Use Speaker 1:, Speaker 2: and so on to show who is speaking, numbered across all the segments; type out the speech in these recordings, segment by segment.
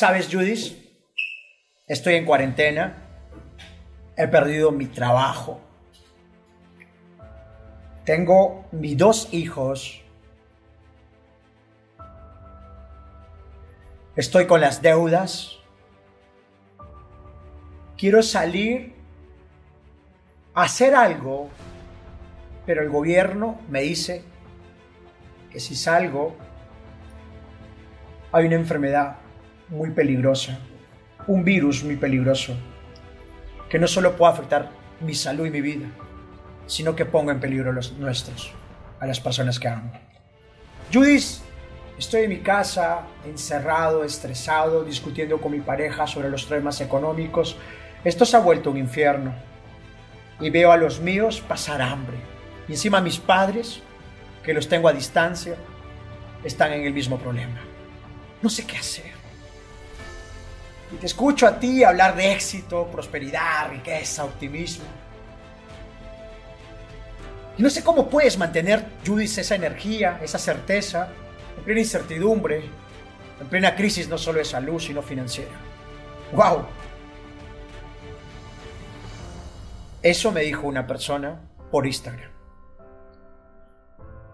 Speaker 1: ¿Sabes, Judith? Estoy en cuarentena. He perdido mi trabajo. Tengo mis dos hijos. Estoy con las deudas. Quiero salir hacer algo, pero el gobierno me dice que si salgo hay una enfermedad muy peligrosa, un virus muy peligroso, que no solo puede afectar mi salud y mi vida, sino que ponga en peligro los nuestros, a las personas que amo. Judith, estoy en mi casa, encerrado, estresado, discutiendo con mi pareja sobre los temas económicos. Esto se ha vuelto un infierno. Y veo a los míos pasar hambre. Y encima mis padres, que los tengo a distancia, están en el mismo problema. No sé qué hacer. Y te escucho a ti hablar de éxito, prosperidad, riqueza, optimismo. Y no sé cómo puedes mantener, Judith, esa energía, esa certeza, en plena incertidumbre, en plena crisis no solo de salud, sino financiera. ¡Wow! Eso me dijo una persona por Instagram.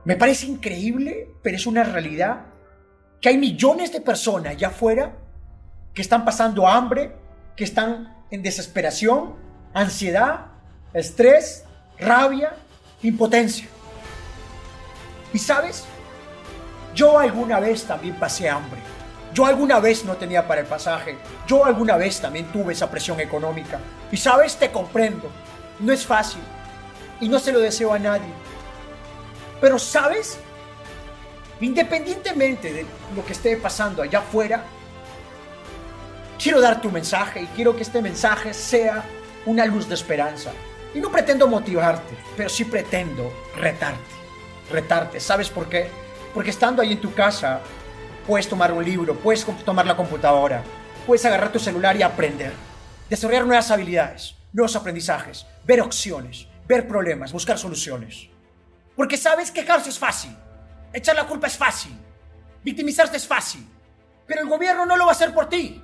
Speaker 1: Me parece increíble, pero es una realidad que hay millones de personas allá afuera que están pasando hambre, que están en desesperación, ansiedad, estrés, rabia, impotencia. Y sabes, yo alguna vez también pasé hambre. Yo alguna vez no tenía para el pasaje. Yo alguna vez también tuve esa presión económica. Y sabes, te comprendo. No es fácil. Y no se lo deseo a nadie. Pero sabes, independientemente de lo que esté pasando allá afuera, quiero darte un mensaje y quiero que este mensaje sea una luz de esperanza. Y no pretendo motivarte, pero sí pretendo retarte. Retarte. ¿Sabes por qué? Porque estando ahí en tu casa, puedes tomar un libro, puedes tomar la computadora, puedes agarrar tu celular y aprender. Desarrollar nuevas habilidades, nuevos aprendizajes, ver opciones, ver problemas, buscar soluciones. Porque sabes quejarse es fácil, echar la culpa es fácil, victimizarse es fácil, pero el gobierno no lo va a hacer por ti.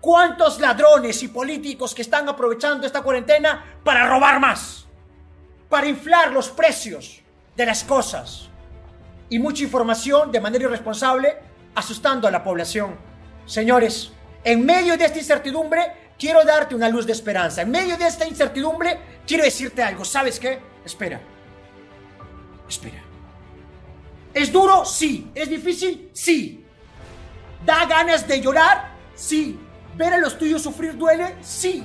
Speaker 1: ¿Cuántos ladrones y políticos que están aprovechando esta cuarentena para robar más? Para inflar los precios de las cosas. Y mucha información de manera irresponsable, asustando a la población. Señores, en medio de esta incertidumbre, quiero darte una luz de esperanza. En medio de esta incertidumbre, quiero decirte algo. ¿Sabes qué? Espera. Espera. ¿Es duro? Sí. ¿Es difícil? Sí. ¿Da ganas de llorar? Sí. ¿Ver a los tuyos sufrir duele? Sí.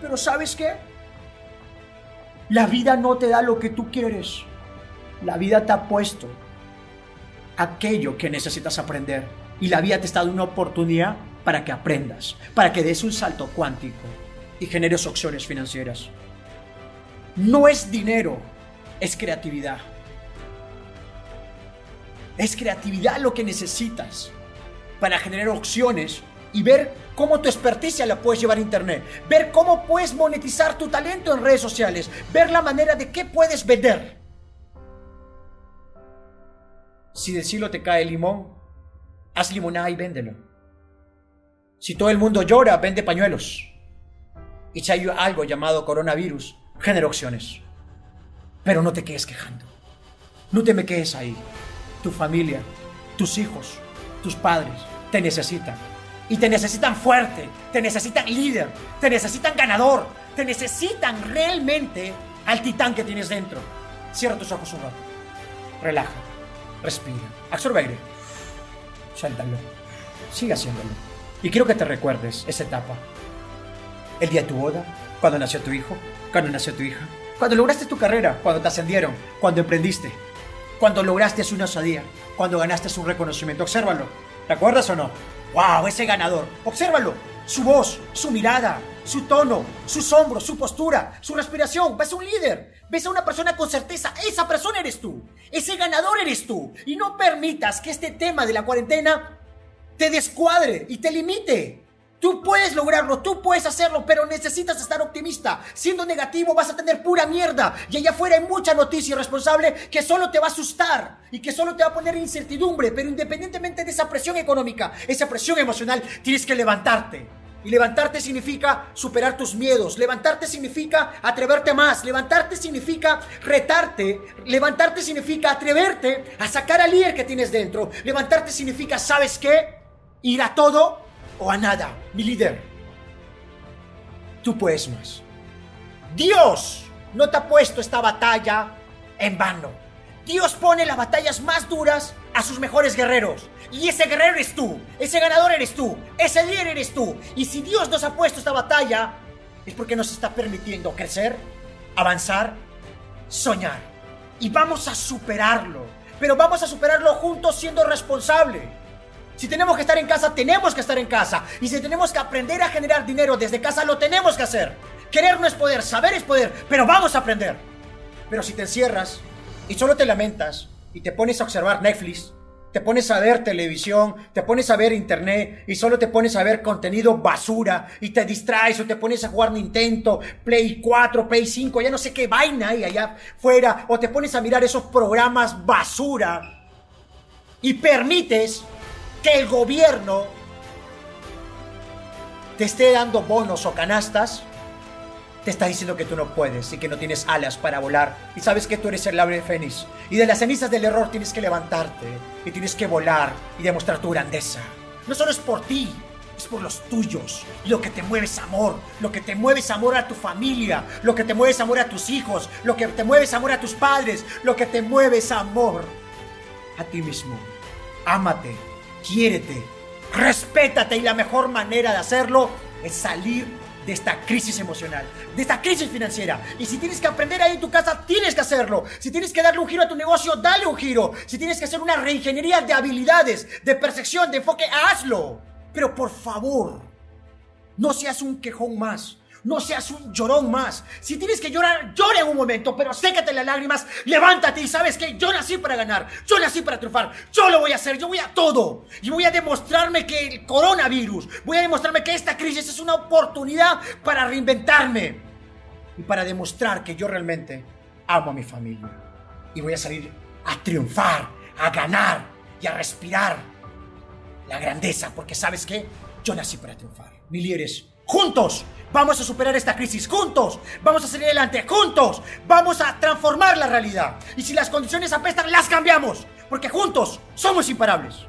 Speaker 1: Pero ¿sabes qué? La vida no te da lo que tú quieres. La vida te ha puesto aquello que necesitas aprender. Y la vida te está dando una oportunidad para que aprendas, para que des un salto cuántico y generes opciones financieras. No es dinero, es creatividad. Es creatividad lo que necesitas para generar opciones y ver cómo tu experticia la puedes llevar a internet, ver cómo puedes monetizar tu talento en redes sociales, ver la manera de qué puedes vender. Si del cielo te cae limón, haz limonada y véndelo. Si todo el mundo llora, vende pañuelos. Y si hay algo llamado coronavirus, genera opciones. Pero no te quedes quejando. No te me quedes ahí. Tu familia, tus hijos, tus padres te necesitan y te necesitan fuerte, te necesitan líder, te necesitan ganador, te necesitan realmente al titán que tienes dentro. Cierra tus ojos un rato. Relaja, respira, absorbe aire. Suéltalo. Sigue haciéndolo. Y quiero que te recuerdes esa etapa. El día de tu boda, cuando nació tu hijo, cuando nació tu hija, cuando lograste tu carrera, cuando te ascendieron, cuando emprendiste, cuando lograste una osadía, cuando ganaste un reconocimiento. Obsérvalo. ¿Te acuerdas o no? ¡Wow! Ese ganador. Obsérvalo. Su voz, su mirada, su tono, sus hombros, su postura, su respiración. Ves a un líder. Ves a una persona con certeza. Esa persona eres tú. Ese ganador eres tú. Y no permitas que este tema de la cuarentena te descuadre y te limite. Tú puedes lograrlo, tú puedes hacerlo, pero necesitas estar optimista. Siendo negativo vas a tener pura mierda. Y allá afuera hay mucha noticia irresponsable que solo te va a asustar y que solo te va a poner incertidumbre. Pero independientemente de esa presión económica, esa presión emocional, tienes que levantarte. Y levantarte significa superar tus miedos. Levantarte significa atreverte más. Levantarte significa retarte. Levantarte significa atreverte a sacar al líder que tienes dentro. Levantarte significa, ¿sabes qué? Ir a todo o a nada, mi líder. Tú puedes más. Dios no te ha puesto esta batalla en vano. Dios pone las batallas más duras a sus mejores guerreros. Y ese guerrero eres tú. Ese ganador eres tú. Ese líder eres tú. Y si Dios nos ha puesto esta batalla, es porque nos está permitiendo crecer, avanzar, soñar. Y vamos a superarlo. Pero vamos a superarlo juntos siendo responsables. Si tenemos que estar en casa, tenemos que estar en casa. Y si tenemos que aprender a generar dinero desde casa, lo tenemos que hacer. Querer no es poder, saber es poder, pero vamos a aprender. Pero si te encierras y solo te lamentas y te pones a observar Netflix, te pones a ver televisión, te pones a ver internet y solo te pones a ver contenido basura y te distraes o te pones a jugar Nintendo, Play 4, Play 5, ya no sé qué vaina hay allá fuera, o te pones a mirar esos programas basura y permites que el gobierno te esté dando bonos o canastas, te está diciendo que tú no puedes y que no tienes alas para volar. Y sabes que tú eres el ave fénix. Y de las cenizas del error tienes que levantarte y tienes que volar y demostrar tu grandeza. No solo es por ti, es por los tuyos. Lo que te mueve es amor. Lo que te mueve es amor a tu familia. Lo que te mueve es amor a tus hijos. Lo que te mueve es amor a tus padres. Lo que te mueve es amor a ti mismo. Ámate quiérete, respétate y la mejor manera de hacerlo es salir de esta crisis emocional, de esta crisis financiera. Y si tienes que aprender ahí en tu casa, tienes que hacerlo. Si tienes que darle un giro a tu negocio, dale un giro. Si tienes que hacer una reingeniería de habilidades, de percepción, de enfoque, hazlo. Pero por favor, no seas un quejón más. No seas un llorón más. Si tienes que llorar, llora en un momento, pero sécate las lágrimas, levántate y sabes que yo nací para ganar, yo nací para triunfar, yo lo voy a hacer, yo voy a todo. Y voy a demostrarme que el coronavirus, voy a demostrarme que esta crisis es una oportunidad para reinventarme y para demostrar que yo realmente amo a mi familia. Y voy a salir a triunfar, a ganar y a respirar la grandeza, porque sabes que yo nací para triunfar. Mi líderes, juntos Vamos a superar esta crisis juntos. Vamos a salir adelante juntos. Vamos a transformar la realidad. Y si las condiciones apestan, las cambiamos. Porque juntos somos imparables.